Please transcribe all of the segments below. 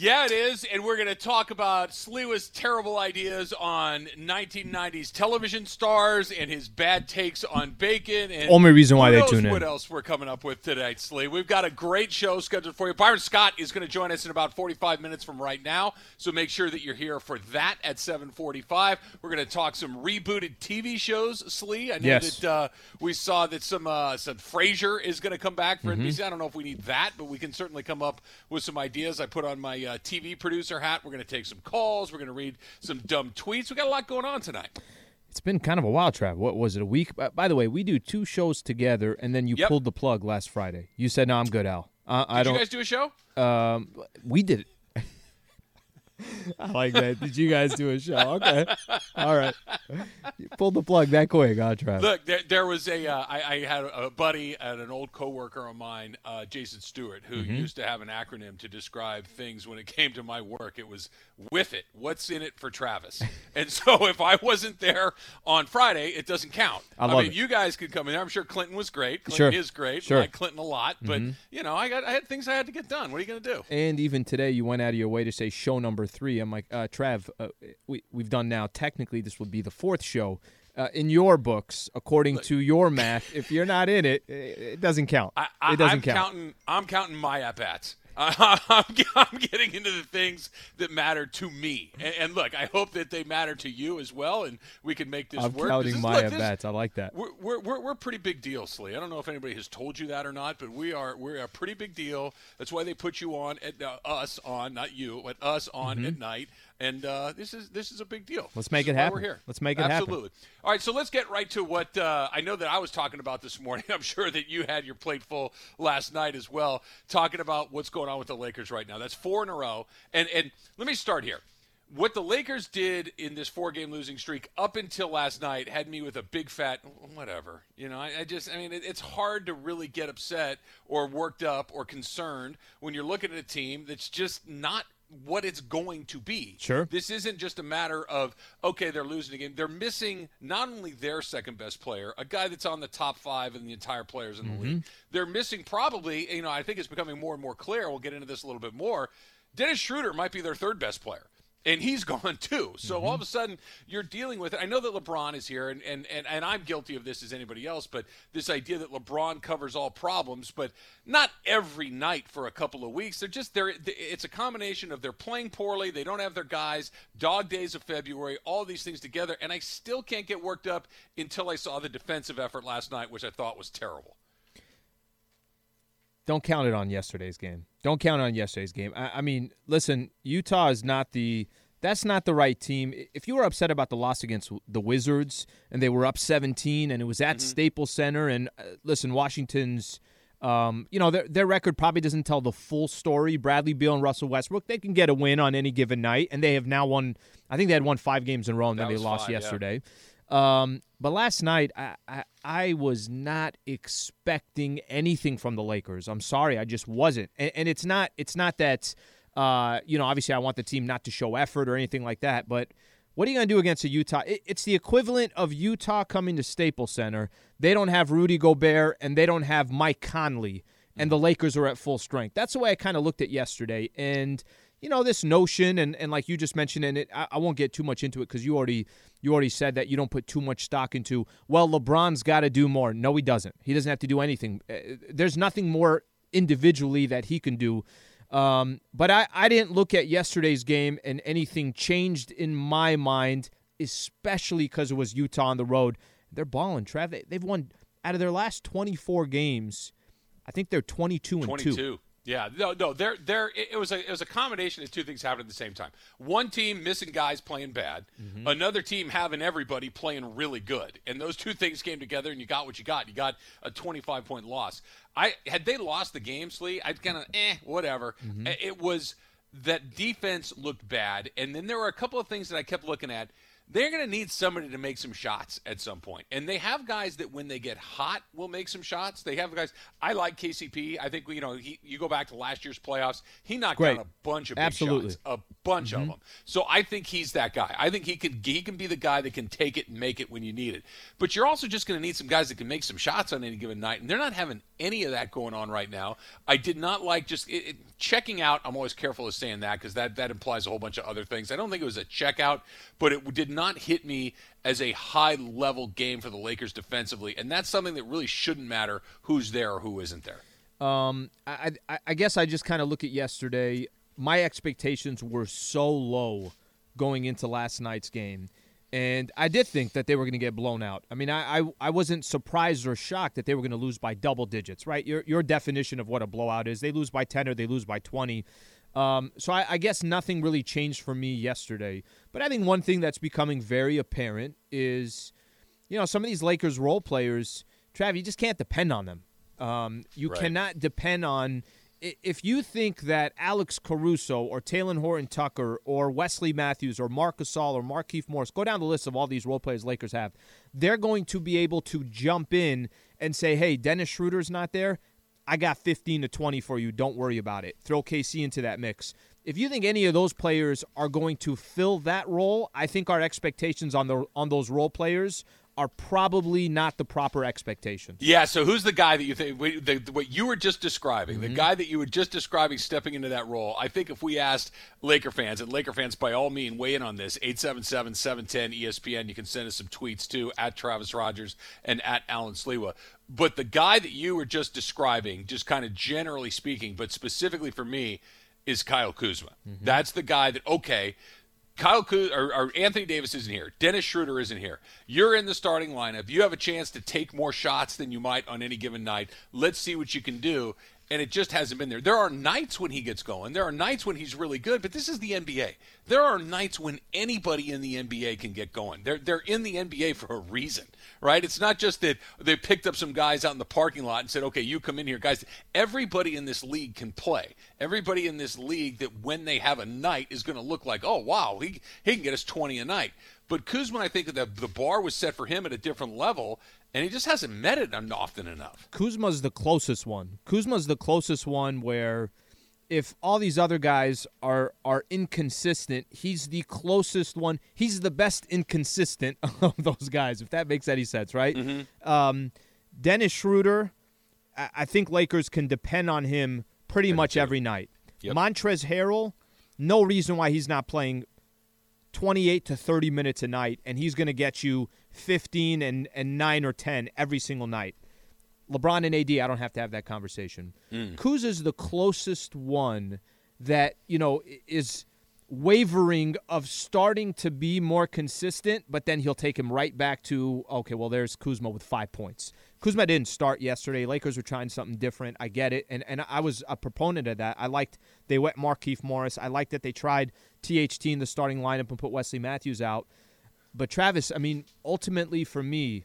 Yeah, it is, and we're going to talk about Sliwa's terrible ideas on 1990s television stars and his bad takes on bacon. And Only reason why they tune in. What else we're coming up with today, Slee? We've got a great show scheduled for you. Byron Scott is going to join us in about 45 minutes from right now, so make sure that you're here for that at 7:45. We're going to talk some rebooted TV shows, Slee. I know Yes. that uh, we saw that some uh, some Frasier is going to come back for Mm-hmm. NBC. I don't know if we need that, but we can certainly come up with some ideas. I put on my uh, TV producer hat. We're going to take some calls. We're going to read some dumb tweets. We got a lot going on tonight. It's been kind of a wild trap. What was it? A week? By- By the way, we do two shows together, and then you Yep. pulled the plug last Friday. You said, "No, I'm good, Al." Uh, I don't. you guys do a show? um, we did it. I like that. Did you guys do a show? Okay, all right. You pulled the plug that quick, huh, Trav? Look, there, there was a. Uh, I, I had a buddy and an old coworker of mine, uh, Jason Stewart, who Mm-hmm. used to have an acronym to describe things when it came to my work. It was "With it." What's in it for Travis? and so, if I wasn't there on Friday, it doesn't count. I love mean, it. you guys could come in there. I'm sure Clinton was great. Clinton Sure. is great. Sure. Mm-hmm. I like Clinton a lot, but you know, I got I had things I had to get done. What are you going to do? And even today, you went out of your way to say show number three. I'm like, uh, Trav, uh, we, we've done now. Technically, this would be the fourth show. Uh, in your books, according to your math, if you're not in it, it, it doesn't count. I, I, it doesn't I'm count. counting. I'm counting my at bats. I'm, I'm getting into the things that matter to me. And, and look, I hope that they matter to you as well, and we can make this I'm work. counting This my look, this- bats. I like that. We're, we're, we're, pretty big deal, Slee. I don't know if anybody has told you that or not, but we are we're a pretty big deal. That's why they put you on at uh, us on, not you, but us on at night. And uh, this is this is a big deal. Let's make This it happen. We're here. Let's make it happen. Absolutely. All right, so let's get right to what uh, I know that I was talking about this morning. I'm sure that you had your plate full last night as well, talking about what's going on with the Lakers right now. That's four in a row. And and let me start here. What the Lakers did in this four-game losing streak up until last night had me with a big fat whatever. You know, I, I just, I mean, it, it's hard to really get upset or worked up or concerned when you're looking at a team that's just not what it's going to be. Sure. This isn't just a matter of okay, they're losing a game. They're missing not only their second best player, a guy that's on the top five in the entire players in the mm-hmm. league. They're missing probably, you know, I think it's becoming more and more clear. We'll get into this a little bit more. Dennis Schroeder might be their third best player. And he's gone too. So all of mm-hmm. a sudden you're dealing with it. I know that LeBron is here and, and, and, and I'm guilty of this as anybody else, but this idea that LeBron covers all problems, but not every night for a couple of weeks. They're just they're it's a combination of they're playing poorly, they don't have their guys, dog days of February, all these things together, and I still can't get worked up until I saw the defensive effort last night, which I thought was terrible. Don't count it on yesterday's game. Don't count on yesterday's game. I, I mean, listen, Utah is not the. That's not the right team. If you were upset about the loss against the Wizards and they were up 17 and it was at Staples Center, and uh, listen, Washington's, um, you know, their, their record probably doesn't tell the full story. Bradley Beal and Russell Westbrook, they can get a win on any given night, and they have now won. I think they had won five games in a row, and That then they lost five, yeah. yesterday. Um, but last night, I, I I was not expecting anything from the Lakers. I'm sorry, I just wasn't. And, and it's not it's not that uh, you know obviously I want the team not to show effort or anything like that. But what are you going to do against a Utah? It, it's the equivalent of Utah coming to Staples Center. They don't have Rudy Gobert and they don't have Mike Conley, and the Lakers are at full strength. That's the way I kind of looked at yesterday. And you know this notion, and, and like you just mentioned, and it, I, I won't get too much into it because you already you already said that you don't put too much stock into. Well, LeBron's got to do more. No, he doesn't. He doesn't have to do anything. Uh, There's nothing more individually that he can do. Um, but I, I didn't look at yesterday's game and anything changed in my mind, especially because it was Utah on the road. They're balling, Trav. They, they've won out of their last 24 games. I think they're 22 and 22. two. Yeah, no, no. They're, they're, it was a it was a combination of two things happening at the same time. One team missing guys playing bad, Mm-hmm. another team having everybody playing really good, and those two things came together, and you got what you got. You got a 25 point loss. I had they lost the game, Slee, I'd kind of eh, whatever. Mm-hmm. It was that defense looked bad, and then there were a couple of things that I kept looking at. They're going to need somebody to make some shots at some point. And they have guys that when they get hot will make some shots. They have guys I like KCP. I think you know, he, you go back to last year's playoffs, he knocked Great. down a bunch of big Absolutely. shots. A bunch of mm-hmm. them. So I think he's that guy. I think he can he can be the guy that can take it and make it when you need it. But you're also just going to need some guys that can make some shots on any given night, and they're not having any of that going on right now. I did not like just it, it, checking out. I'm always careful of saying that because that that implies a whole bunch of other things. I don't think it was a checkout, but it did not hit me as a high level game for the Lakers defensively, and that's something that really shouldn't matter who's there or who isn't there. Um, I, I, I guess I just kind of look at yesterday. My expectations were so low going into last night's game. And I did think that they were going to get blown out. I mean, I, I, I wasn't surprised or shocked that they were going to lose by double digits, right? Your, your definition of what a blowout is they lose by 10 or they lose by 20. Um, so I, I guess nothing really changed for me yesterday. But I think one thing that's becoming very apparent is, you know, some of these Lakers role players, Trav, you just can't depend on them. Um, you Right. cannot depend on if you think that Alex Caruso or Talen Horton Tucker or Wesley Matthews or Marc Gasol or Markieff Morris, go down the list of all these role players Lakers have, they're going to be able to jump in and say, hey, Dennis Schroeder's not there. I got 15 to 20 for you. Don't worry about it. Throw KC into that mix. If you think any of those players are going to fill that role, I think our expectations on the on those role players are probably not the proper expectations. Yeah. So who's the guy that you think the, what you were just describing? Mm-hmm. The guy that you were just describing stepping into that role. I think if we asked Laker fans, and Laker fans by all means weigh in on this, 877-710 ESPN. You can send us some tweets too at Travis Rogers and at Alan Sliwa. But the guy that you were just describing, just kind of generally speaking, but specifically for me, is Kyle Kuzma. Mm-hmm. That's the guy that okay. Kyle Kuz, or, or Anthony Davis isn't here. Dennis Schroeder isn't here. You're in the starting lineup. You have a chance to take more shots than you might on any given night. Let's see what you can do. And it just hasn't been there. There are nights when he gets going. There are nights when he's really good, but this is the NBA. There are nights when anybody in the NBA can get going. They're they're in the NBA for a reason, right? It's not just that they picked up some guys out in the parking lot and said, "Okay, you come in here, guys." Everybody in this league can play. Everybody in this league that when they have a night is going to look like, "Oh, wow, he he can get us 20 a night." But Kuzma, I think that the, bar was set for him at a different level, and he just hasn't met it often enough. Kuzma's the closest one. Kuzma's the closest one where if all these other guys are are inconsistent, he's the closest one. He's the best inconsistent of those guys, if that makes any sense, right? Um, Dennis Schroeder, I, I think Lakers can depend on him pretty much every night. Yep. Montrezl Harrell, no reason why he's not playing 28 to 30 minutes a night, and he's going to get you 15 and, and 9 or 10 every single night. LeBron and AD, I don't have to have that conversation. Mm. Kuz is the closest one that, you know, is wavering of starting to be more consistent, but then he'll take him right back to, okay, well, there's Kuzma with five points. Kuzma didn't start yesterday. Lakers were trying something different. I get it. And and I was a proponent of that. I liked they went Markieff Morris. I liked that they tried THT in the starting lineup and put Wesley Matthews out. But Travis, I mean, ultimately for me,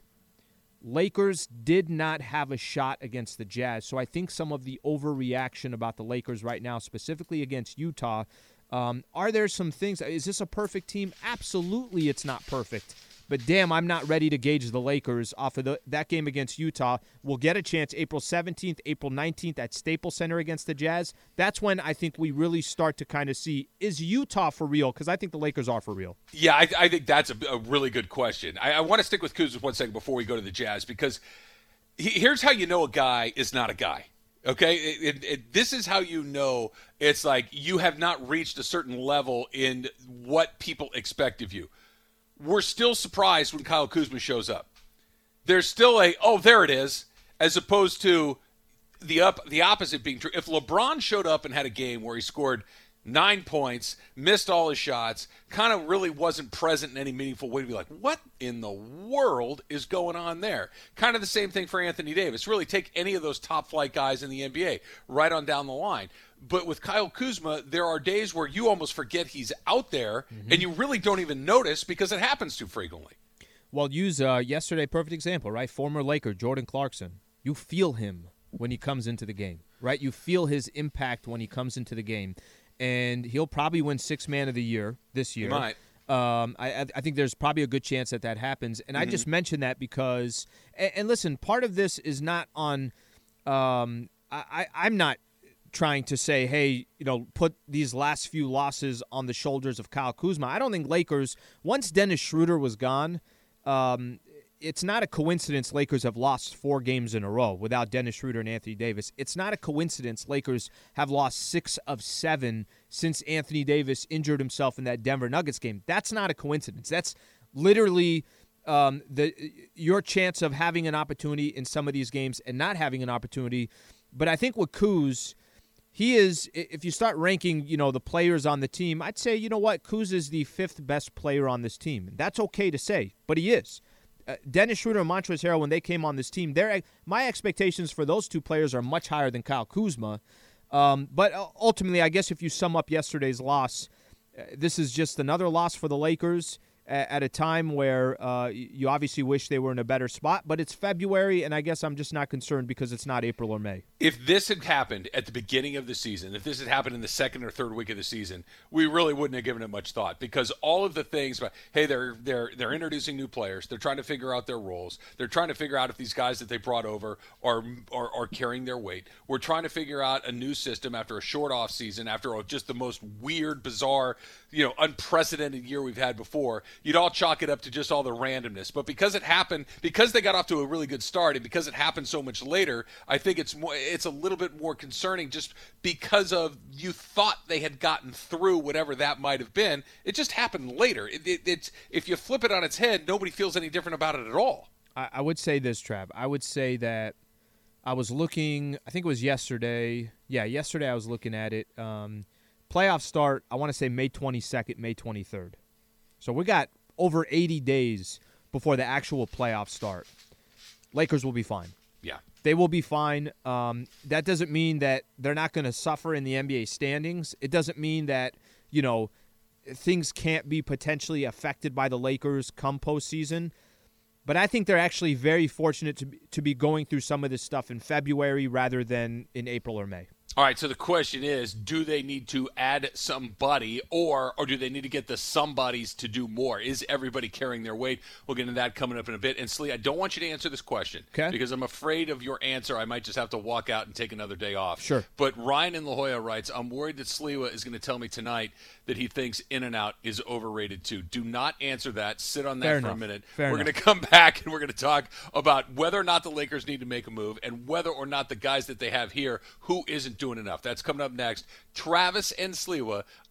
Lakers did not have a shot against the Jazz. So I think some of the overreaction about the Lakers right now, specifically against Utah, um, are there some things? Is this a perfect team? Absolutely, it's not perfect. But damn, I'm not ready to gauge the Lakers off of the, that game against Utah. We'll get a chance April 17th, April 19th at Staples Center against the Jazz. That's when I think we really start to kind of see is Utah for real? Because I think the Lakers are for real. Yeah, I, I think that's a, a really good question. I, I want to stick with Kuz one second before we go to the Jazz because he, here's how you know a guy is not a guy. Okay, It- it- it- this is how you know it's like you have not reached a certain level in what people expect of you. We're still surprised when Kyle Kuzma shows up. There's still a oh there it is, as opposed to the up the opposite being true. If LeBron showed up and had a game where he scored nine points, missed all his shots, kind of really wasn't present in any meaningful way, to be like, what in the world is going on there? Kind of the same thing for Anthony Davis. Really take any of those top flight guys in the NBA right on down the line. But with Kyle Kuzma, there are days where you almost forget he's out there and you really don't even notice because it happens too frequently. Well, use uh, yesterday, perfect example, right? Former Laker Jordan Clarkson. You feel him when he comes into the game, right? You feel his impact when he comes into the game, and he'll probably win Six Man of the Year this year. might. Um, I, I- think there's probably a good chance that that happens, and I just mentioned that because, and, and listen, part of this is not on. Um, I, I I'm not trying to say, hey, you know, put these last few losses on the shoulders of Kyle Kuzma. I don't think Lakers, once Dennis Schroeder was gone, um, it's not a coincidence Lakers have lost four games in a row without Dennis Schroeder and Anthony Davis. It's not a coincidence Lakers have lost six of seven since Anthony Davis injured himself in that Denver Nuggets game. That's not a coincidence. That's literally um, the your chance of having an opportunity in some of these games and not having an opportunity. But I think with Kuz, he is. If you start ranking, you know, the players on the team, I'd say, you know what, Kuz is the fifth best player on this team. That's okay to say, but he is. Uh, Dennis Schroeder and Montrezl Harrell, when they came on this team, their my expectations for those two players are much higher than Kyle Kuzma. Um, but uh, ultimately, I guess if you sum up yesterday's loss, uh, this is just another loss for the Lakers at a time where uh, you obviously wish they were in a better spot, but it's February, and I guess I'm just not concerned because it's not April or May. If this had happened at the beginning of the season, if this had happened in the second or third week of the season, we really wouldn't have given it much thought because all of the things, hey, they're they're they're introducing new players, they're trying to figure out their roles, they're trying to figure out if these guys that they brought over are are, are carrying their weight. We're trying to figure out a new system after a short off season, after just the most weird, bizarre, you know, unprecedented year we've had before you'd all chalk it up to just all the randomness. But because it happened, because they got off to a really good start, and because it happened so much later, I think it's more, it's a little bit more concerning just because of you thought they had gotten through whatever that might have been. It just happened later. It, it, it's if you flip it on its head, nobody feels any different about it at all. I, I would say this, Trav. I would say that I was looking. I think it was yesterday. Yeah, yesterday I was looking at it. Um, playoff start. I want to say May twenty second, May twenty third. So we got over 80 days before the actual playoffs start. Lakers will be fine. Yeah. They will be fine. Um, that doesn't mean that they're not going to suffer in the NBA standings. It doesn't mean that, you know, things can't be potentially affected by the Lakers come postseason. But I think they're actually very fortunate to be, to be going through some of this stuff in February rather than in April or May. All right, so the question is, do they need to add somebody or or do they need to get the somebodies to do more? Is everybody carrying their weight? We'll get into that coming up in a bit. And Slee, I don't want you to answer this question okay. because I'm afraid of your answer. I might just have to walk out and take another day off. Sure. But Ryan in La Jolla writes, I'm worried that Sliwa is going to tell me tonight that he thinks In and Out is overrated too. Do not answer that. Sit on that Fair for enough. a minute. Fair we're going to come back and we're going to talk about whether or not the Lakers need to make a move and whether or not the guys that they have here who isn't doing enough. That's coming up next. Travis and Sliwa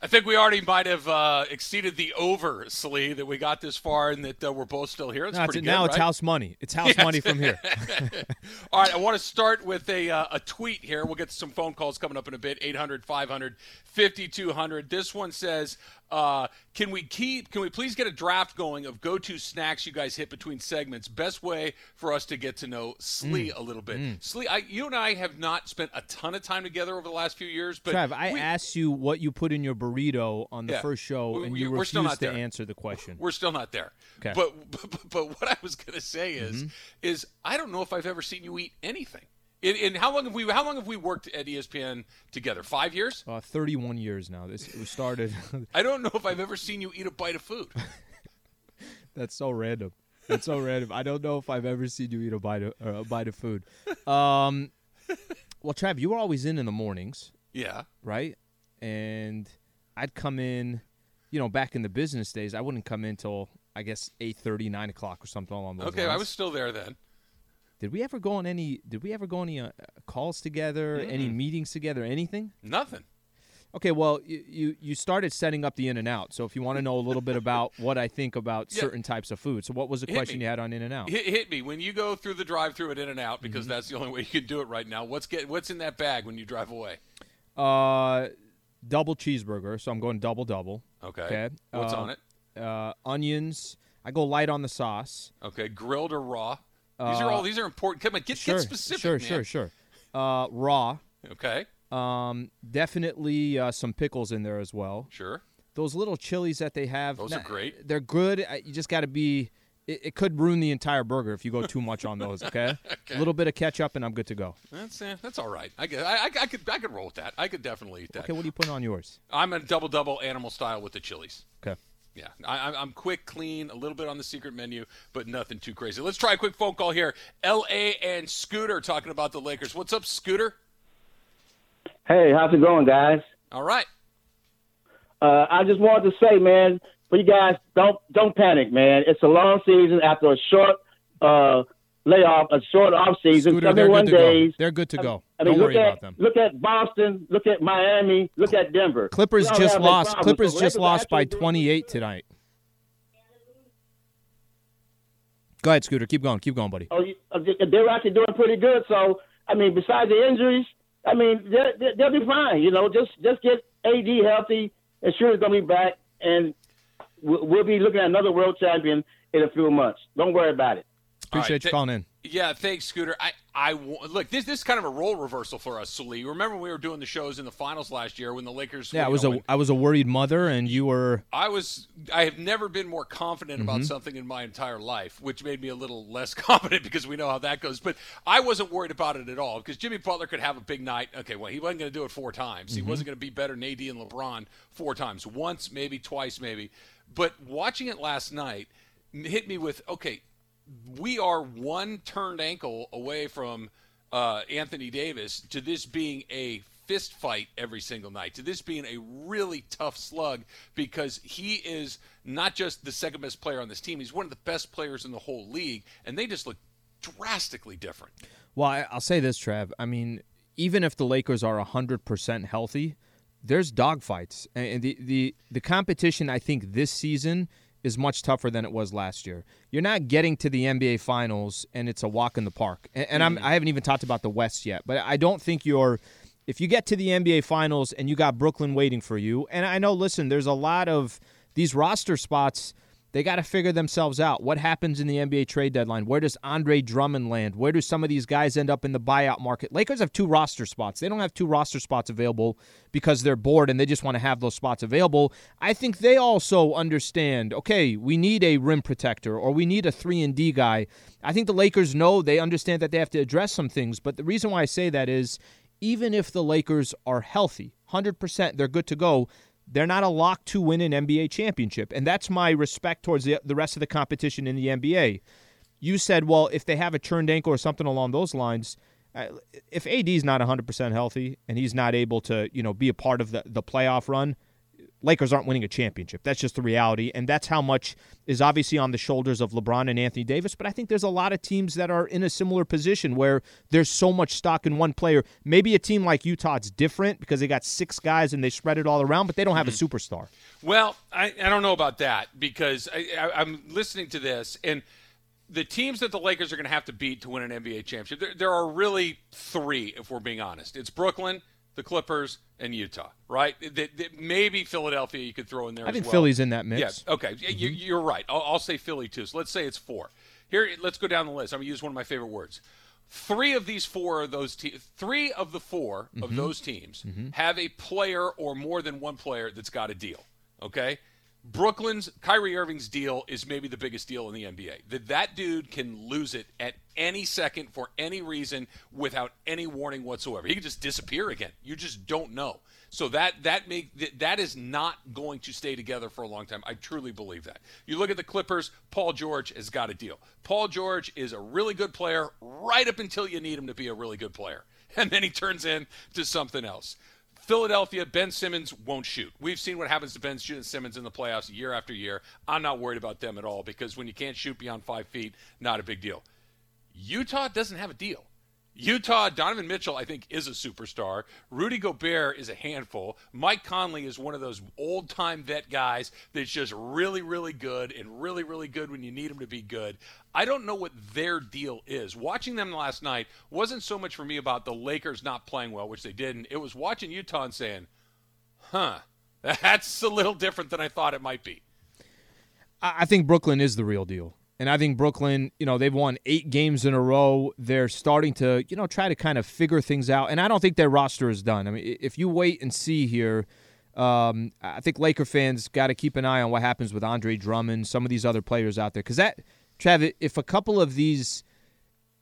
I think we already might have uh, exceeded the over, Slee, that we got this far and that uh, we're both still here. That's No, pretty it's, good, now it's house money. It's house money from here. All right, I want to start with a, uh, a tweet here. We'll get some phone calls coming up in a bit 800 500 5200. This one says, uh, can we keep can we please get a draft going of go-to snacks you guys hit between segments best way for us to get to know slee Mm. a little bit slee I, you and i have not spent a ton of time together over the last few years but Trav, I we, asked you what you put in your burrito on the Yeah. first show, and we- you we're still refused to there. answer the question. we're still not there Okay. but, but but what i was going to say is Mm-hmm. is i don't know if i've ever seen you eat anything in, in how long have we how long have we worked at espn together five years Uh, 31 years now. This we started. i don't know if i've ever seen you eat a bite of food That's so random. That's so random. I don't know if I've ever seen you eat a bite of uh, a bite of food. Um, well, Trav, you were always in in the mornings, yeah right? And I'd come in, you know, back in the business days. I wouldn't come in till I guess 8:30, 9 o'clock or something along those okay lines. i was still there then Did we ever go on any? Did we ever go on any uh, calls together? Any meetings together? Anything? nothing Okay, well, you, you you started setting up the In and Out. So if you want to know a little bit about what I think about Yeah. certain types of food, so what was the Hit question me. you had on In and Out? hit, hit me when you go through the drive-through at In and Out because Mm-hmm. that's the only way you can do it right now. What's get what's in that bag when you drive away? Uh, double cheeseburger. So I'm going double double. Okay. Okay. What's Uh, on it? Uh, onions. I go light on the sauce. Okay, grilled or raw? These are all these are important. Come on, get, sure, get specific. Sure, man. sure, sure. Uh, raw. Okay, Um, definitely uh, some pickles in there as well. sure. Those little chilies that they have, Those are great. They're good. Uh, You just got to be. It, it could ruin the entire burger if you go too much on those. Okay? A little bit of ketchup and I'm good to go. That's eh, that's all right. I, could- I, I, I could I could roll with that. I could definitely eat that. Okay, what are you putting on yours? I'm a double double animal style with the chilies. Okay. Yeah, I, I'm- I'm quick, clean, a little bit on the secret menu, but nothing too crazy. Let's try a quick phone call here. L.A. and Scooter talking about the Lakers. What's up, Scooter? Hey, how's it going, guys? All right. Uh, I just wanted to say, man, for you guys, don't don't panic, man. It's a long season after a short uh, layoff, a short off season, Scooter, they're good to days. go. They're good to go. I mean, Don't worry at about them. look at Boston, look at Miami, look at Denver. Clippers just lost. Clippers So just lost by 28 tonight. Go ahead, Scooter. Keep going. Keep going, buddy. Oh, uh, they're actually doing pretty good. So, I mean, besides the injuries, I mean, they'll be fine. You know, just just get AD healthy, and sure he's gonna be back, and we'll, we'll be looking at another world champion in a few months. Don't worry about it. Appreciate right, you th- calling in. Yeah, thanks, Scooter. I, I look. This, this is kind of a role reversal for us, Sully. Remember when we were doing the shows in the finals last year when the Lakers? Yeah, I was know, a when- I was a worried mother, and you were. I was. I have never been more confident Mm-hmm. about something in my entire life, which made me a little less confident because we know how that goes. But I wasn't worried about it at all because Jimmy Butler could have a big night. Okay, well, he wasn't going to do it four times. Mm-hmm. He wasn't going to be better than AD and LeBron four times. Once, maybe twice, maybe. But watching it last night hit me with okay, we are one turned ankle away from uh, Anthony Davis to this being a fist fight every single night, to this being a really tough slug because he is not just the second best player on this team, he's one of the best players in the whole league, and they just look drastically different. Well, I'll say this, Trav. I mean, even if the Lakers are hundred percent healthy, there's dogfights, and the the the competition. I think this season is much tougher than it was last year. You're not getting to the NBA Finals, and it's a walk in the park. And, and I'm mm-hmm. I haven't even talked about the West yet, but I don't think you're. If you get to the NBA Finals and you got Brooklyn waiting for you, and I know, listen, there's a lot of these roster spots. They got to figure themselves out. What happens in the NBA trade deadline? Where does Andre Drummond land? Where do some of these guys end up in the buyout market? Lakers have two roster spots. They don't have two roster spots available because they're bored and they just want to have those spots available. I think they also understand, okay, we need a rim protector or we need a 3 and D guy. I think the Lakers know they understand that they have to address some things, but the reason why I say that is even if the Lakers are healthy, 100%, they're good to go they're not a lock to win an NBA championship. And that's my respect towards the, the rest of the competition in the NBA. You said, well, if they have a churned ankle or something along those lines, uh, if AD is not 100% healthy and he's not able to, you know, be a part of the, the playoff run, Lakers aren't winning a championship. That's just the reality. And that's how much is obviously on the shoulders of LeBron and Anthony Davis. But I think there's a lot of teams that are in a similar position where there's so much stock in one player. Maybe a team like Utah's different because they got six guys and they spread it all around, but they don't have a mm-hmm. superstar. Well, I, I don't know about that because I, I, I'm listening to this and the teams that the Lakers are going to have to beat to win an NBA championship. There, there are really three, if we're being honest. It's Brooklyn, the Clippers, and Utah. Right? That- that maybe Philadelphia you could throw in there. I think well. Philly's in that mix. Yeah. Okay. Y- You, mm-hmm. you're right. I'll, I'll say Philly too. So let's say it's four. Here, let's go down the list. I'm gonna use one of my favorite words. Three of these four of those te- three of the 4 of mm-hmm. those teams mm-hmm. have a player or more than one player that's got a deal. Okay. Brooklyn's Kyrie Irving's deal is maybe the biggest deal in the NBA. That that dude can lose it at any second for any reason without any warning whatsoever. He can just disappear again. You just don't know. So that that make that is not going to stay together for a long time. I truly believe that. You look at the Clippers. Paul George has got a deal. Paul George is a really good player right up until you need him to be a really good player, and then he turns into something else. Philadelphia, Ben Simmons won't shoot. We've seen what happens to Ben Simmons in the playoffs year after year. I'm not worried about them at all because when you can't shoot beyond five feet, not a big deal. Utah doesn't have a deal. Utah, Donovan Mitchell, I think, is a superstar. Rudy Gobert is a handful. Mike Conley is one of those old time vet guys that's just really, really good and really, really good when you need him to be good. I don't know what their deal is. Watching them last night wasn't so much for me about the Lakers not playing well, which they didn't. It was watching Utah and saying, huh, that's a little different than I thought it might be. I think Brooklyn is the real deal. And I think Brooklyn, you know, they've won eight games in a row. They're starting to, you know, try to kind of figure things out. And I don't think their roster is done. I mean, if you wait and see here, um, I think Laker fans got to keep an eye on what happens with Andre Drummond, some of these other players out there. Because that, Travis, if a couple of these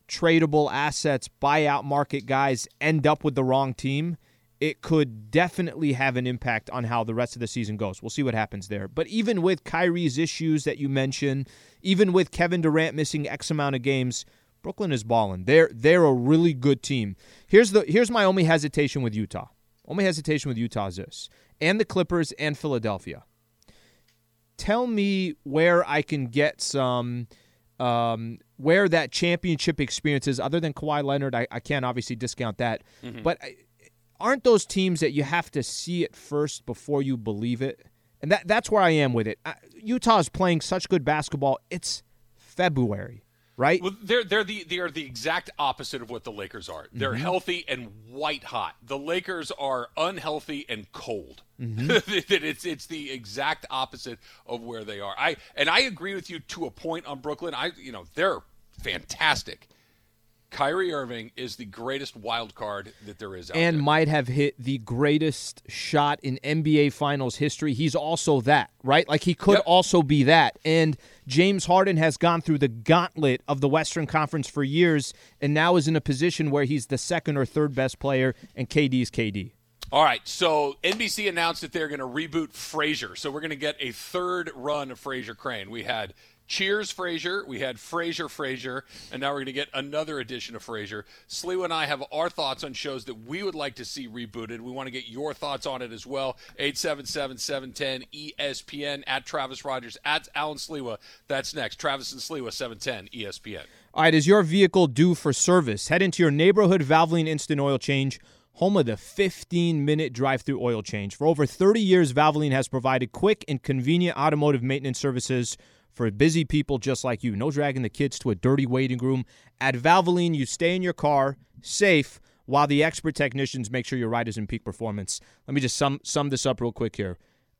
tradable assets, buyout market guys end up with the wrong team, it could definitely have an impact on how the rest of the season goes. We'll see what happens there. But even with Kyrie's issues that you mentioned, even with Kevin Durant missing X amount of games, Brooklyn is balling. They're they're a really good team. Here's the here's my only hesitation with Utah. Only hesitation with Utah is this, and the Clippers and Philadelphia. Tell me where I can get some um, where that championship experience is, other than Kawhi Leonard. I, I can't obviously discount that, mm-hmm. but. I, aren't those teams that you have to see it first before you believe it? And that that's where I am with it. Utah is playing such good basketball. It's February, right? Well, they're they're the they are the exact opposite of what the Lakers are. They're mm-hmm. healthy and white hot. The Lakers are unhealthy and cold. Mm-hmm. it's it's the exact opposite of where they are. I and I agree with you to a point on Brooklyn. I you know they're fantastic. Kyrie Irving is the greatest wild card that there is and there. might have hit the greatest shot in NBA Finals history. He's also that, right? Like he could yep. also be that. And James Harden has gone through the gauntlet of the Western Conference for years and now is in a position where he's the second or third best player and KD is KD. All right, so NBC announced that they're going to reboot Frasier. So we're going to get a third run of Frasier Crane. We had Cheers, Frasier. We had Frasier, Frasier, and now we're going to get another edition of Frasier. Sliwa and I have our thoughts on shows that we would like to see rebooted. We want to get your thoughts on it as well. 877-710 ESPN at Travis Rogers at Alan Sliwa. That's next. Travis and Sliwa 710 ESPN. All right, is your vehicle due for service? Head into your neighborhood Valvoline Instant Oil Change home of the 15 minute drive through oil change. For over 30 years, Valvoline has provided quick and convenient automotive maintenance services for busy people just like you. No dragging the kids to a dirty waiting room. At Valvoline, you stay in your car, safe, while the expert technicians make sure your ride is in peak performance. Let me just sum, sum this up real quick here.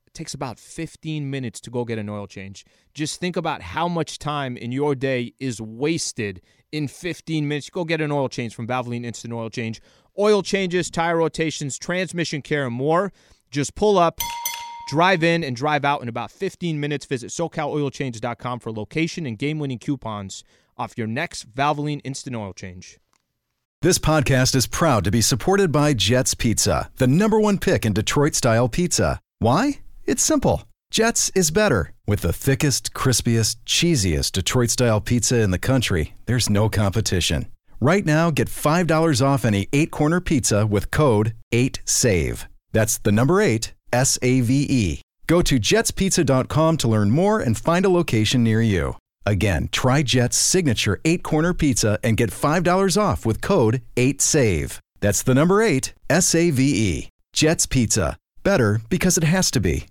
It takes about 15 minutes to go get an oil change. Just think about how much time in your day is wasted in 15 minutes. Go get an oil change from Valvoline Instant Oil Change. Oil changes, tire rotations, transmission care, and more. Just pull up Drive in and drive out in about 15 minutes. Visit SoCalOilChange.com for location and game winning coupons off your next Valvoline Instant Oil Change. This podcast is proud to be supported by Jets Pizza, the number one pick in Detroit style pizza. Why? It's simple. Jets is better. With the thickest, crispiest, cheesiest Detroit style pizza in the country, there's no competition. Right now, get $5 off any eight corner pizza with code 8SAVE. That's the number eight S A V E. Go to jetspizza.com to learn more and find a location near you. Again, try Jet's signature eight corner pizza and get $5 off with code 8SAVE. That's the number eight, S A V E. Jet's Pizza. Better because it has to be.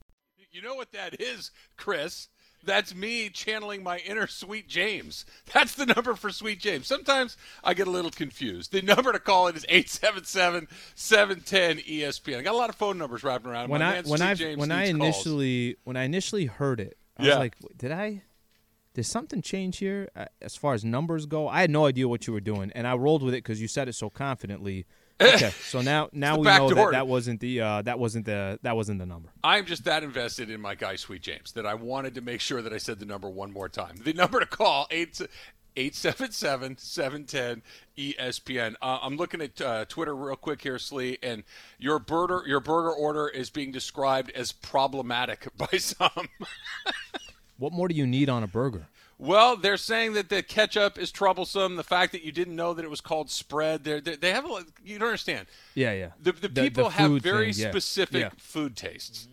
You know what that is, Chris? That's me channeling my inner Sweet James. That's the number for Sweet James. Sometimes I get a little confused. The number to call it is 877-710-ESPN. I got a lot of phone numbers wrapping around. When my I when I when I initially calls. when I initially heard it, I yeah. was like, did I did something change here uh, as far as numbers go? I had no idea what you were doing, and I rolled with it because you said it so confidently. Okay, so now now we know that that wasn't the uh, that wasn't the that wasn't the number. I'm just that invested in my guy Sweet James that I wanted to make sure that I said the number one more time. The number to call eight. 877-710 ESPN. Uh, I'm looking at uh, Twitter real quick here, Slee, and your burger your burger order is being described as problematic by some. what more do you need on a burger? Well, they're saying that the ketchup is troublesome. The fact that you didn't know that it was called spread. They're, they they have a you don't understand. Yeah, yeah. The, the, the people the have very thing, yeah. specific yeah. food tastes. Mm-hmm.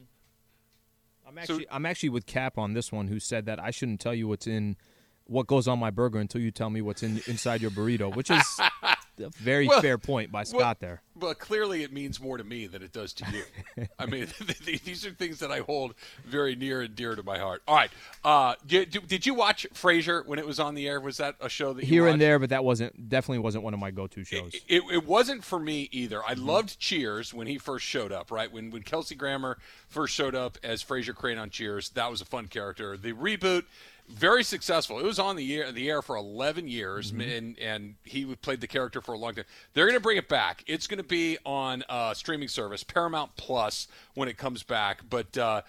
I'm actually so, I'm actually with Cap on this one, who said that I shouldn't tell you what's in what goes on my burger until you tell me what's in inside your burrito, which is a very well, fair point by Scott well, there. But clearly, it means more to me than it does to you. I mean, these are things that I hold very near and dear to my heart. All right, uh, did, did, you watch Frasier when it was on the air? Was that a show that here watched? and there? But that wasn't definitely wasn't one of my go-to shows. It, it, it wasn't for me either. I mm-hmm. loved Cheers when he first showed up. Right when when Kelsey Grammer first showed up as Frasier Crane on Cheers, that was a fun character. The reboot very successful. It was on the air the air for 11 years, Mm-hmm. and and he played the character for a long time. They're going to bring it back. It's going to be on uh, streaming service Paramount Plus when it comes back, but uh,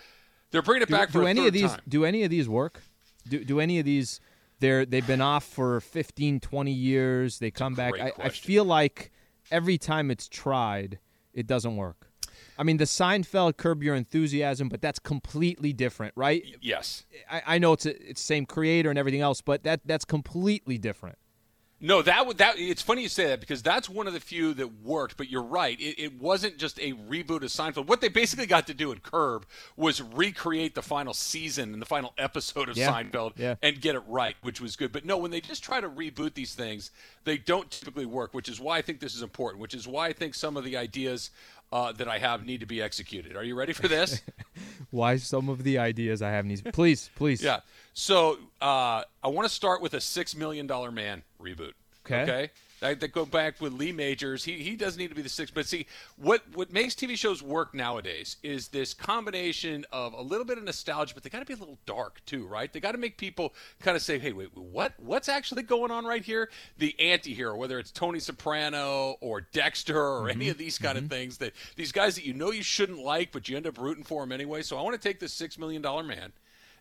they're bringing it Do, back for do a any of these time. do any of these work? Do do any of these they're they've been off for 15, 20 years, they come back. I, I feel like every time it's tried, it doesn't work. I mean, the Seinfeld Curb Your Enthusiasm, but that's completely different, right? Yes. I, I know it's a, it's same creator and everything else, but that that's completely different. No, that would that. It's funny you say that because that's one of the few that worked. But you're right; it, it wasn't just a reboot of Seinfeld. What they basically got to do in Curb was recreate the final season and the final episode of Yeah, Seinfeld yeah. and get it right, which was good. But no, when they just try to reboot these things, they don't typically work. Which is why I think this is important. Which is why I think some of the ideas uh, that I have need to be executed. Are you ready for this? Why some of the ideas I have these? Please, please. Yeah. So uh, I want to start with a six million dollar man reboot. Okay. Okay. I, they go back with Lee Majors. He he doesn't need to be the sixth. but see what what makes TV shows work nowadays is this combination of a little bit of nostalgia, but they got to be a little dark too, right? They got to make people kind of say, "Hey, wait, what what's actually going on right here?" The anti-hero, whether it's Tony Soprano or Dexter or mm-hmm. any of these kind of mm-hmm. things that these guys that you know you shouldn't like, but you end up rooting for them anyway. So I want to take this six million dollar man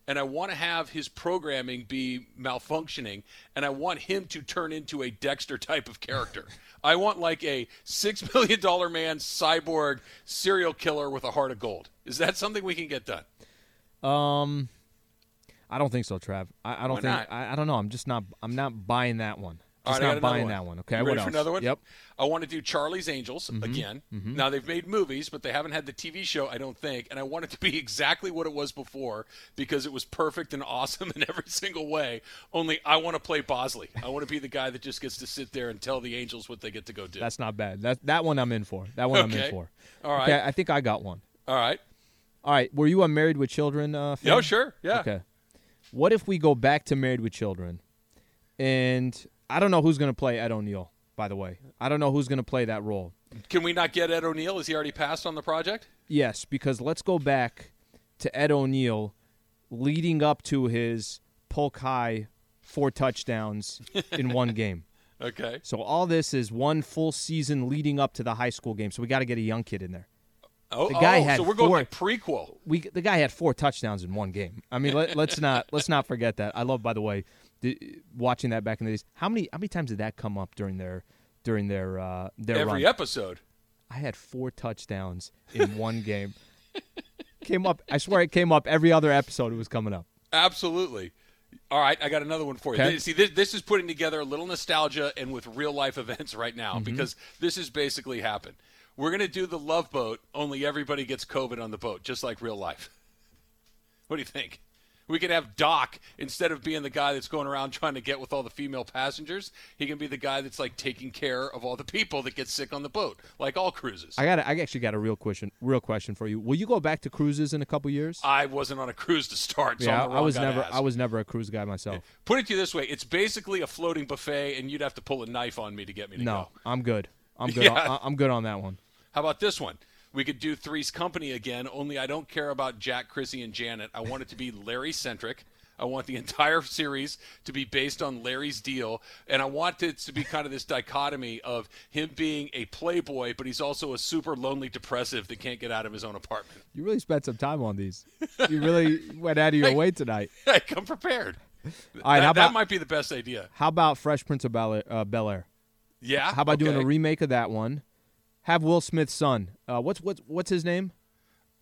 and I want to have his programming be malfunctioning, and I want him to turn into a Dexter type of character. I want like a six million dollar man cyborg serial killer with a heart of gold. Is that something we can get done? Um, I don't think so, Trav. I, I don't Why think. I, I don't know. I'm just not. I'm not buying that one. Just right, not buying one. that one. Okay. You what ready else? for another one? Yep. I want to do Charlie's Angels again. Now they've made movies, but they haven't had the TV show, I don't think. And I want it to be exactly what it was before because it was perfect and awesome in every single way. Only I want to play Bosley. I want to be the guy that just gets to sit there and tell the Angels what they get to go do. That's not bad. That that one I'm in for. That one I'm in for. All right. Okay. I think I got one. All right. All right. Were you a Married with Children uh, fan? Yeah, sure. Yeah. Okay. What if we go back to Married with Children, and I don't know who's going to play Ed O'Neill. By the way, I don't know who's going to play that role. Can we not get Ed O'Neill? Is he already passed on the project? Yes, because let's go back to Ed O'Neill leading up to his Polk High four touchdowns in one game. Okay. So all this is one full season leading up to the high school game. So we got to get a young kid in there. Oh, The guy oh, had so we're going four- like prequel. We the guy had four touchdowns in one game. I mean, let, let's not let's not forget that. I love, by the way, the, watching that back in the days. How many how many times did that come up during their during their uh, their Every run? episode. I had four touchdowns in one game. came up. I swear it came up every other episode. It was coming up. Absolutely. All right, I got another one for you. Okay. See, this, this is putting together a little nostalgia and with real life events right now Mm-hmm. because this has basically happened. We're going to do the love boat, only everybody gets COVID on the boat, just like real life. What do you think? We could have Doc instead of being the guy that's going around trying to get with all the female passengers. He can be the guy that's like taking care of all the people that get sick on the boat, like all cruises. I got. I actually got a real question. Real question for you. Will you go back to cruises in a couple years? I wasn't on a cruise to start, so yeah, I was never. I was never a cruise guy myself. Put it to you this way: it's basically a floating buffet, and you'd have to pull a knife on me to get me to No, go. I'm good. I'm good. Yeah. I'm good on that one. How about this one? We could do Three's Company again. Only I don't care about Jack, Chrissy, and Janet. I want it to be Larry centric. I want the entire series to be based on Larry's deal, and I want it to be kind of this dichotomy of him being a playboy, but he's also a super lonely depressive that can't get out of his own apartment. You really spent some time on these. You really went out of your way tonight. Hey, come prepared. All right, that, how that might be the best idea. how about Fresh Prince of Bel Air? Uh, Bel Air? Yeah. How about doing a remake of that one? Have Will Smith's son. Uh, what's what's what's his name?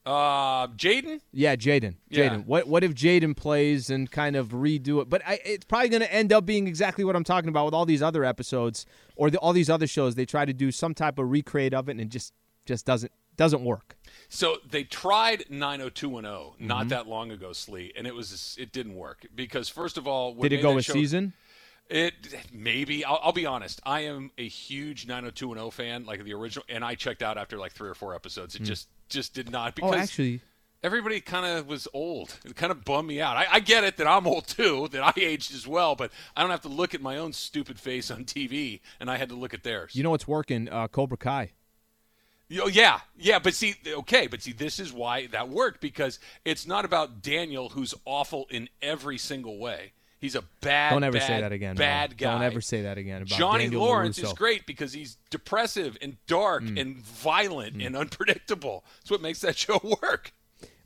Uh, Jaden. Yeah, Jaden. Yeah. Jaden. What what if Jaden plays and kind of redo it? But I, it's probably going to end up being exactly what I'm talking about with all these other episodes or the, all these other shows. They try to do some type of recreate of it and it just just doesn't doesn't work. So they tried 90210 Mm-hmm. not that long ago, Slee, and it was it didn't work because first of all, Did it go a show- season? It maybe I'll, I'll be honest. I am a huge 90210 fan, like the original, and I checked out after like three or four episodes. It just just did not because Hmm. Oh, actually, everybody kind of was old. It kind of bummed me out. I, I get it that I'm old too, that I aged as well, but I don't have to look at my own stupid face on TV, and I had to look at theirs. you know what's working? Uh, Cobra Kai. Oh yeah, yeah, but see, okay, but see, this is why that worked because it's not about Daniel, who's awful in every single way. He's a bad. Guy. Don't ever bad, say that again. Bad no. guy. Don't ever say that again. About Johnny Daniel Lawrence LaRusso. is great because he's depressive and dark Mm. and violent and unpredictable. That's what makes that show work.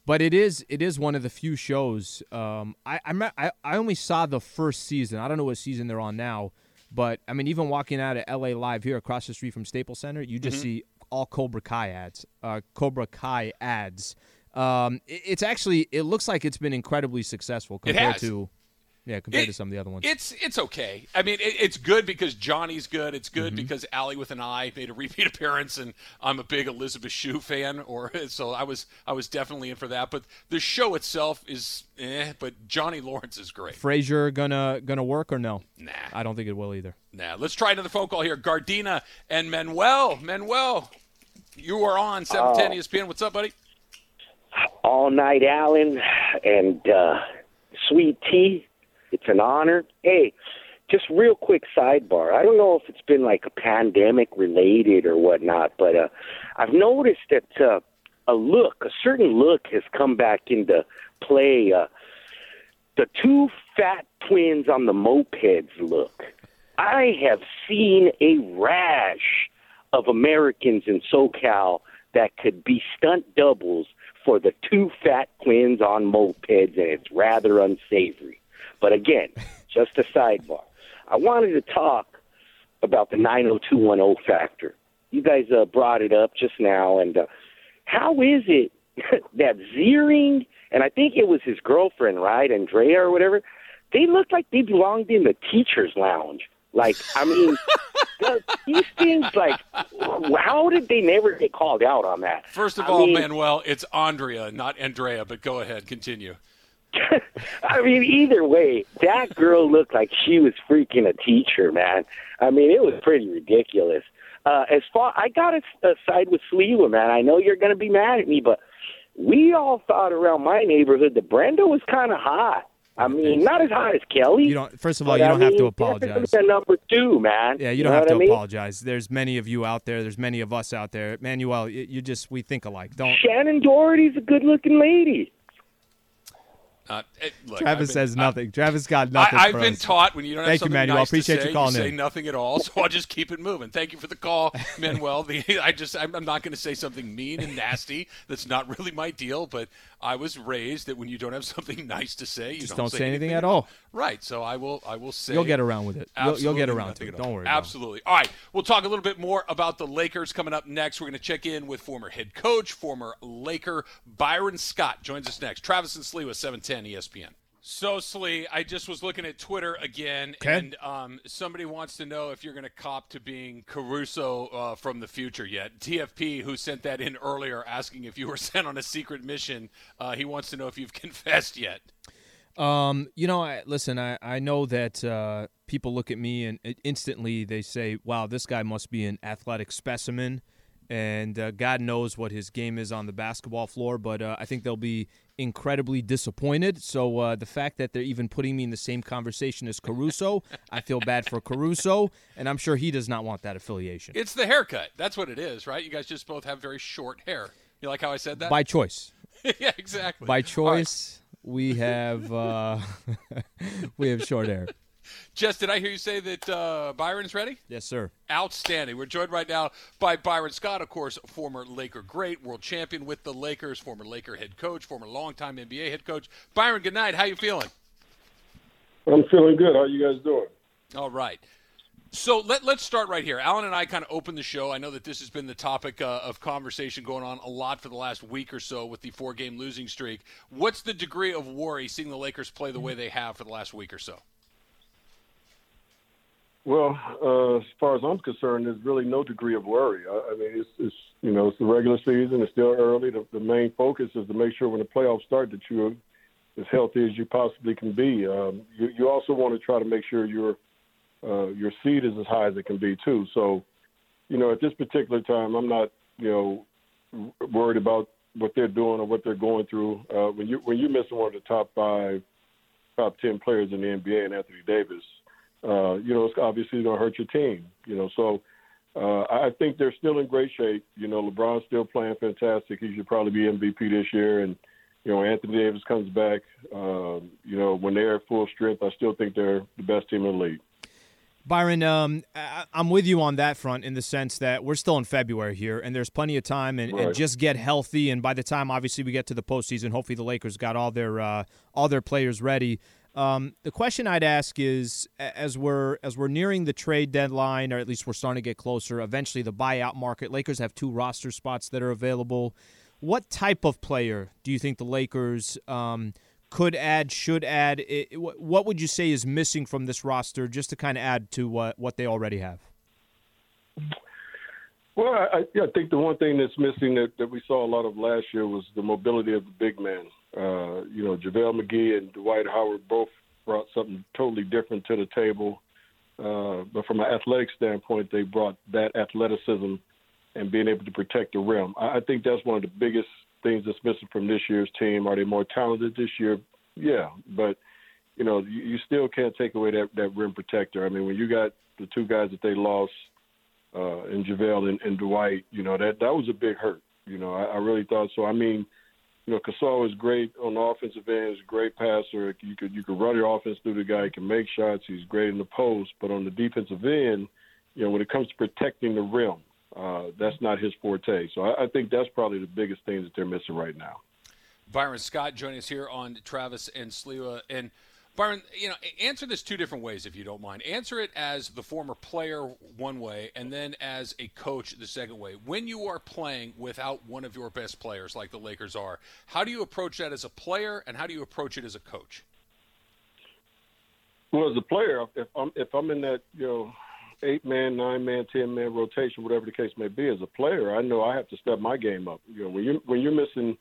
But it is it is one of the few shows. Um, I I, I I only saw the first season. I don't know what season they're on now. But I mean, even walking out of L.A. Live here across the street from Staples Center, you just see all Cobra Kai ads. Uh, Cobra Kai ads. Um, it- it's actually it looks like it's been incredibly successful compared to yeah compared It- to some of the other ones. It's it's okay. I mean, it, it's good because Johnny's good. It's Mm-hmm. good because Allie with an eye made a repeat appearance, and I'm a big Elisabeth Shue fan, or so I was. I was definitely in for that. But the show itself is, eh. But Johnny Lawrence is great. Frasier gonna gonna work or no? Nah, I don't think it will either. nah. Let's try another phone call here. Gardena and Manuel. Manuel, you are on 710 ESPN. What's up, buddy? all night, Alan, and uh, sweet tea. It's an honor. Hey, just real quick sidebar. I don't know if it's been like a pandemic related or whatnot, but uh, I've noticed that uh, a look, a certain look, has come back into play. Uh, the two fat twins on the mopeds look. I have seen a rash of Americans in SoCal that could be stunt doubles for the two fat twins on mopeds, and it's rather unsavory. But again, just a sidebar. I wanted to talk about the 90210 factor. You guys uh, brought it up just now, and uh, how is it that Ziering and I think it was his girlfriend, right, Andrea or whatever? They looked like they belonged in the teachers' lounge. Like, I mean, the, these things, like, how did they never get called out on that? First of I all, mean, Manuel, it's Andrea, not Andrea. But go ahead, continue. I mean, either way, that girl looked like she was freaking a teacher, man. I mean, it was pretty ridiculous. Uh, as far, I got to side with Sliwa, man. I know you're going to be mad at me, but we all thought around my neighborhood that Brenda was kind of hot. I mean, not as hot as Kelly. You don't. First of all, you don't have to apologize. number two, man. Yeah, you You don't know have to I mean? apologize. There's many of you out there. There's many of us out there. Manuel, you, you just we think alike. Don't. Shannen Doherty's a good-looking lady. Uh, eh, look, Travis been- says I- nothing. Travis got nothing. I, I've been us. taught when you don't have Thank you, something Manuel. nice Appreciate to you say, calling say in. nothing at all. So I'll just keep it moving. Thank you for the call, Manuel. The, I just I'm, I'm not going to say something mean and nasty. That's not really my deal. But I was raised that when you don't have something nice to say, you Just don't, don't say anything at all. Right. So I will I will say You'll get around with it. You'll, you'll get around to it. Don't worry. Absolutely. All right. We'll talk a little bit more about the Lakers coming up next. We're going to check in with former head coach, former Laker Byron Scott joins us next. Travis and Slee with 710 ESPN. So Slee, I just was looking at Twitter again, Okay. and um, somebody wants to know if you're going to cop to being Caruso uh, from the future yet. TFP, who sent that in earlier, asking if you were sent on a secret mission, uh, he wants to know if you've confessed yet. Um, you know, I, listen, I, I know that uh, people look at me and instantly they say, wow, this guy must be an athletic specimen. And uh, God knows what his game is on the basketball floor, but uh, I think they'll be incredibly disappointed. So uh, the fact that they're even putting me in the same conversation as Caruso, I feel bad for Caruso, and I'm sure he does not want that affiliation It's the haircut. That's what it is, right? You guys just both have very short hair. You like how I said that? by choice. yeah, exactly. By All right. choice, we have uh, we have short hair. Jess, did I hear you say that uh, Byron's ready? Yes, sir. Outstanding. We're joined right now by Byron Scott, of course, former Laker great, world champion with the Lakers, former Laker head coach, former longtime NBA head coach. Byron, good night. How you feeling? I'm feeling good. How you guys doing? All right. So let, let's start right here. Alan and I kind of opened the show. I know that this has been the topic uh, of conversation going on a lot for the last week or so with the four game losing streak. What's the degree of worry seeing the Lakers play the way they have for the last week or so? Well, uh, as far as I'm concerned, there's really no degree of worry. I, I mean, it's, it's you know it's the regular season. It's still early. The, the main focus is to make sure when the playoffs start that you're as healthy as you possibly can be. Um, you, you also want to try to make sure your uh, your seed is as high as it can be too. So, you know, at this particular time, I'm not you know worried about what they're doing or what they're going through. Uh, when you when you're missing one of the top five, top ten players in the NBA, and Anthony Davis, uh, you know, it's obviously going to hurt your team. You know, so Uh, I think they're still in great shape. You know, LeBron's still playing fantastic. He should probably be MVP this year. And, you know, Anthony Davis comes back. Uh, you know, when they're at full strength, I still think they're the best team in the league. Byron, um, I- I'm with you on that front in the sense that we're still in February here, and there's plenty of time, and, Right. and just get healthy. And by the time, obviously, we get to the postseason, hopefully the Lakers got all their uh, all their players ready. Um, the question I'd ask is, as we're as we're nearing the trade deadline, or at least we're starting to get closer, eventually the buyout market. Lakers have two roster spots that are available. What type of player do you think the Lakers um, could add, should add? I- I- what would you say is missing from this roster, just to kind of add to what what they already have? Well, I, I- think the one thing that's missing that, that we saw a lot of last year was the mobility of the big men. Uh, you know, JaVale McGee and Dwight Howard both brought something totally different to the table. Uh, but from an athletic standpoint, they brought that athleticism and being able to protect the rim. I, I think that's one of the biggest things that's missing from this year's team. Are they more talented this year? Yeah, but you know, you, you still can't take away that that rim protector. I mean, when you got the two guys that they lost uh, in JaVale and, and Dwight, you know, that that was a big hurt. You know, I, I really thought so. I mean, you know, Gasol is great on the offensive end. He's a great passer. You could you could run your offense through the guy. He can make shots. He's great in the post. But on the defensive end, you know, when it comes to protecting the rim, uh, that's not his forte. So I, I think that's probably the biggest thing that they're missing right now. Byron Scott joining us here on Travis and Sliwa. And Byron, you know, answer this two different ways if you don't mind. Answer it as the former player one way, and then as a coach the second way. When you are playing without one of your best players, like the Lakers are, how do you approach that as a player, and how do you approach it as a coach? Well, as a player, if I'm if I'm in that you know eight man, nine man, ten man rotation, whatever the case may be, as a player, I know I have to step my game up. You know, when you when you're missing,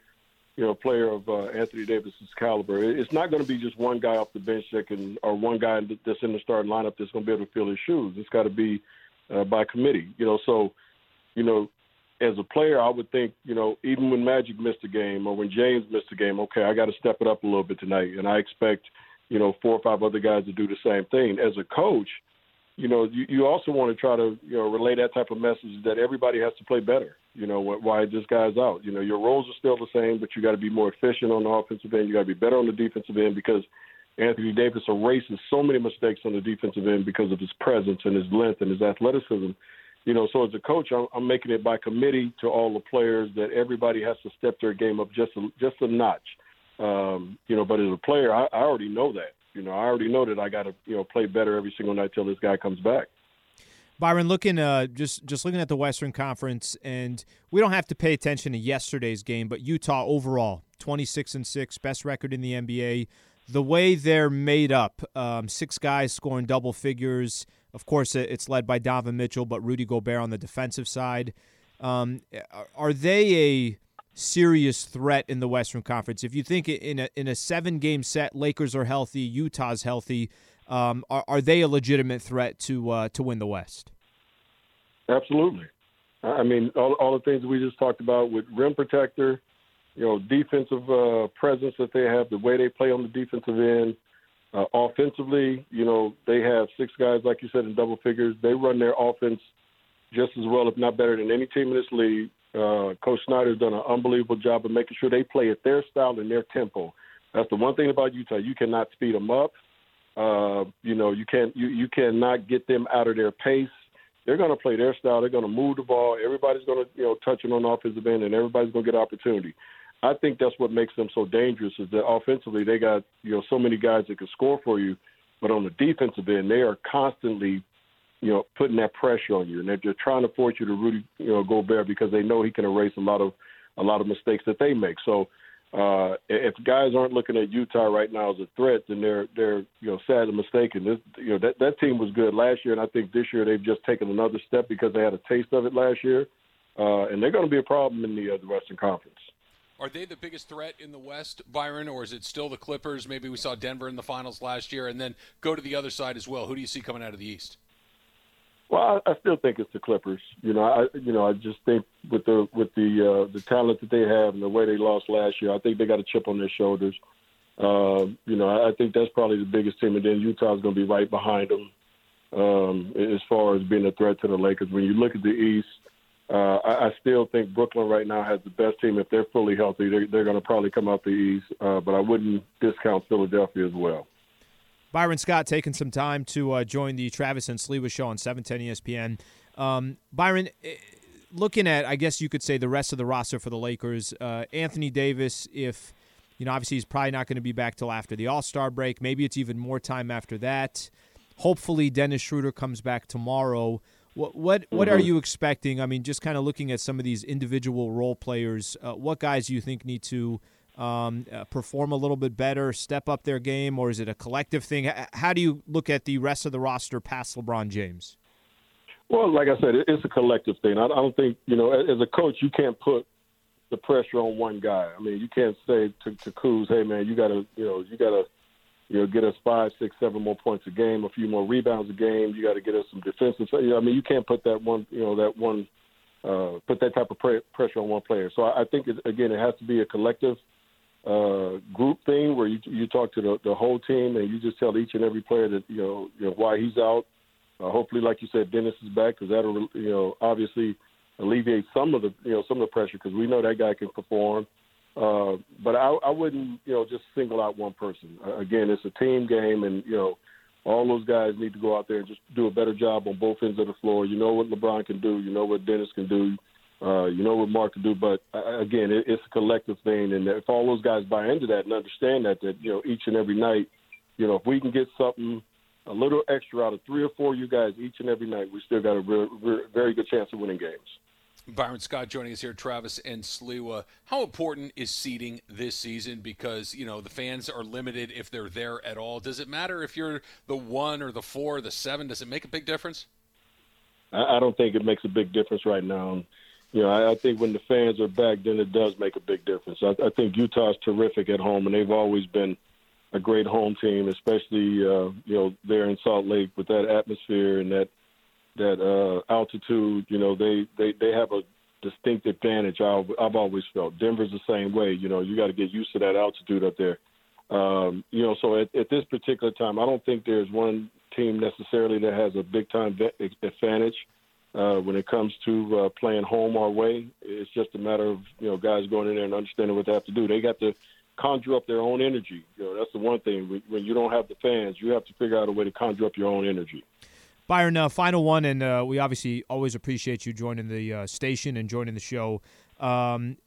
you know, a player of uh, Anthony Davis's caliber, it's not going to be just one guy off the bench that can, or one guy that's in the starting lineup that's going to be able to fill his shoes. It's got to be uh, by committee. You know, so you know, as a player, I would think, you know, even when Magic missed a game or when James missed a game, okay, I got to step it up a little bit tonight, and I expect, you know, four or five other guys to do the same thing. As a coach, you know, you, you also want to try to, you know, relay that type of message that everybody has to play better. You know, wh- why this guy's out. You know, your roles are still the same, but you got to be more efficient on the offensive end. You got to be better on the defensive end because Anthony Davis erases so many mistakes on the defensive end because of his presence and his length and his athleticism. You know, so as a coach, I'm, I'm making it by committee to all the players that everybody has to step their game up just a, just a notch. Um, you know, but as a player, I, I already know that. You know, I already know that I got to you know play better every single night till this guy comes back. Byron, looking uh, just just looking at the Western Conference, and we don't have to pay attention to yesterday's game, but Utah overall, twenty six and six, best record in the NBA. The way they're made up, um, six guys scoring double figures. Of course, it's led by Donovan Mitchell, but Rudy Gobert on the defensive side. Um, are- are they a serious threat in the Western Conference? If you think in a in a seven game set, Lakers are healthy, Utah's healthy. Um, are, are they a legitimate threat to uh, to win the West? Absolutely. I mean, all, all the things we just talked about with rim protector, you know, defensive uh, presence that they have, the way they play on the defensive end. Uh, offensively, you know, they have six guys, like you said, in double figures. They run their offense just as well, if not better, than any team in this league. Uh, Coach Snyder's done an unbelievable job of making sure they play at their style and their tempo. That's the one thing about Utah. You cannot speed them up. Uh, you know, you can't you, you cannot get them out of their pace. They're going to play their style. They're going to move the ball. Everybody's going to you know touch it on the offensive end, and everybody's going to get opportunity. I think that's what makes them so dangerous. Is that offensively they got you know so many guys that can score for you, but on the defensive end they are constantly you know putting that pressure on you, and they're, they're trying to force you to Rudy you know Gobert because they know he can erase a lot of a lot of mistakes that they make. So uh, if guys aren't looking at Utah right now as a threat, then they're they're you know sadly mistaken. This you know that that team was good last year, and I think this year they've just taken another step because they had a taste of it last year, uh, and they're going to be a problem in the, uh, the Western Conference. Are they the biggest threat in the West, Byron, or is it still the Clippers? Maybe we saw Denver in the finals last year, and then go to the other side as well. Who do you see coming out of the East? Well, I, I still think it's the Clippers. You know, I you know I just think with the with the uh, the talent that they have and the way they lost last year, I think they got a chip on their shoulders. Uh, you know, I, I think that's probably the biggest team, and then Utah's going to be right behind them. um, as far as being a threat to the Lakers. When you look at the East, uh, I, I still think Brooklyn right now has the best team. If they're fully healthy, they're, they're going to probably come out the East. Uh, but I wouldn't discount Philadelphia as well. Byron Scott taking some time to uh, join the Travis and Sliwa show on 710 ESPN. Um, Byron, eh, looking at, I guess you could say, the rest of the roster for the Lakers, uh, Anthony Davis, if, you know, obviously he's probably not going to be back till after the All Star break. Maybe it's even more time after that. Hopefully, Dennis Schroeder comes back tomorrow. What what what are mm-hmm. you expecting? I mean, just kind of looking at some of these individual role players, uh, what guys do you think need to um, uh, perform a little bit better, step up their game, or is it a collective thing? How do you look at the rest of the roster past LeBron James? Well, like I said, it's a collective thing. I don't think you know, as a coach, you can't put the pressure on one guy. I mean, you can't say to, to Kuz, "Hey, man, you got to, you know, you got to, you know, get us five, six, seven more points a game, a few more rebounds a game. You got to get us some defensive." You know, I mean, you can't put that one, you know, that one, uh, put that type of pre- pressure on one player. So I, I think it, again, it has to be a collective uh, group thing where you you talk to the, the whole team and you just tell each and every player that you know, you know why he's out. Uh, hopefully, like you said, Dennis is back because that'll you know obviously alleviate some of the you know some of the pressure because we know that guy can perform. Uh, but I, I wouldn't you know just single out one person. Uh, again, it's a team game, and you know all those guys need to go out there and just do a better job on both ends of the floor. You know what LeBron can do. You know what Dennis can do. Uh, you know what Marc can do, but uh, again, it, it's a collective thing, and if all those guys buy into that and understand that, that you know each and every night, you know, if we can get something a little extra out of three or four of you guys each and every night, we still got a re- re- very good chance of winning games. Byron Scott joining us here, Travis and Sliwa. How important is seeding this season? Because you know the fans are limited if they're there at all. Does it matter if you're the one or the four or the seven? Does it make a big difference? I don't think it makes a big difference right now know, I, I think when the fans are back, then it does make a big difference. I, I think Utah's terrific at home, and they've always been a great home team, especially uh, you know there in Salt Lake with that atmosphere and that that uh, altitude. You know, they they they have a distinct advantage. I've, I've always felt Denver's the same way. You know, you got to get used to that altitude up there. Um, you know, so at, at this particular time, I don't think there's one team necessarily that has a big time advantage uh, when it comes to uh, playing home our way. It's just a matter of you know guys going in there and understanding what they have to do. They got to conjure up their own energy. You know, that's the one thing. When you don't have the fans, you have to figure out a way to conjure up your own energy. Byron, uh, final one, and uh, we obviously always appreciate you joining the uh, station and joining the show. Um,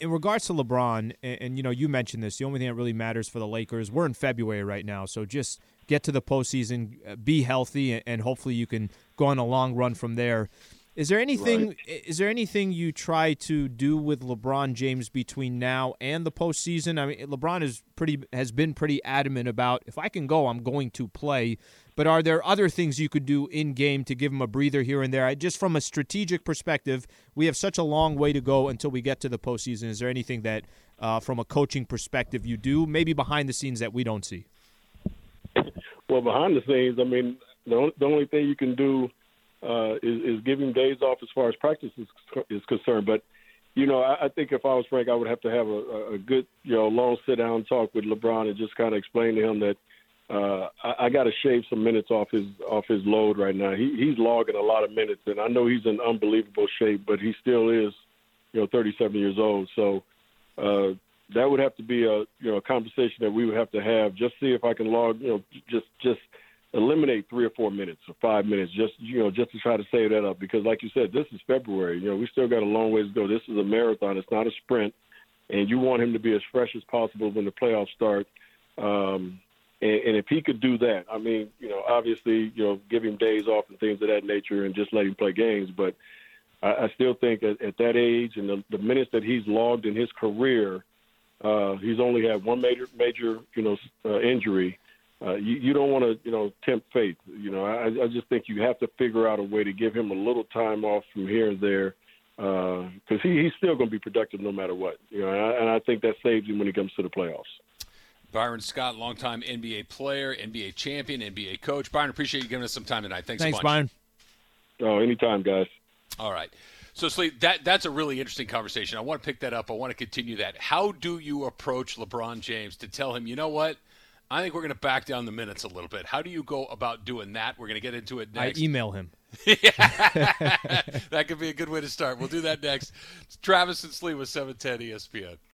in regards to LeBron, and, and, you know, you mentioned this, the only thing that really matters for the Lakers, we're in February right now, so just get to the postseason, uh, be healthy, and hopefully you can on a long run from there. Is there anything? Right. Is there anything you try to do with LeBron James between now and the postseason? I mean, LeBron is pretty has been pretty adamant about if I can go, I'm going to play. But are there other things you could do in game to give him a breather here and there? Just from a strategic perspective, we have such a long way to go until we get to the postseason. Is there anything that, uh, from a coaching perspective, you do maybe behind the scenes that we don't see? Well, behind the scenes, I mean, the only, the only thing you can do uh, is, is give him days off as far as practice is, is concerned. But you know, I, I think if I was Frank, I would have to have a, a good, you know, long sit down talk with LeBron and just kind of explain to him that uh, I, I got to shave some minutes off his off his load right now. He, he's logging a lot of minutes, and I know he's in unbelievable shape, but he still is, you know, 37 years old. So uh, that would have to be a you know a conversation that we would have to have. Just see if I can log, you know, just just eliminate three or four minutes or five minutes, just you know, just to try to save that up. Because like you said, this is February. You know, we still got a long ways to go. This is a marathon. It's not a sprint, and you want him to be as fresh as possible when the playoffs start. Um, and, and if he could do that, I mean, you know, obviously, you know, give him days off and things of that nature, and just let him play games. But I, I still think at, at that age and the, the minutes that he's logged in his career uh, he's only had one major major you know uh, injury. Uh, you, you don't want to you know tempt fate. You know, I, I just think you have to figure out a way to give him a little time off from here and there because uh, he, he's still going to be productive no matter what. You know, and I, and I think that saves him when he comes to the playoffs. Byron Scott, longtime NBA player, NBA champion, NBA coach. Byron, appreciate you giving us some time tonight. Thanks, Thanks so much. Byron. Oh, anytime, guys. All right. So, Slade, that that's a really interesting conversation. I want to pick that up. I want to continue that. How do you approach LeBron James to tell him, you know what, I think we're going to back down the minutes a little bit. How do you go about doing that? We're going to get into it next. I email him. that could be a good way to start. We'll do that next. It's Travis and Slee with 710 ESPN.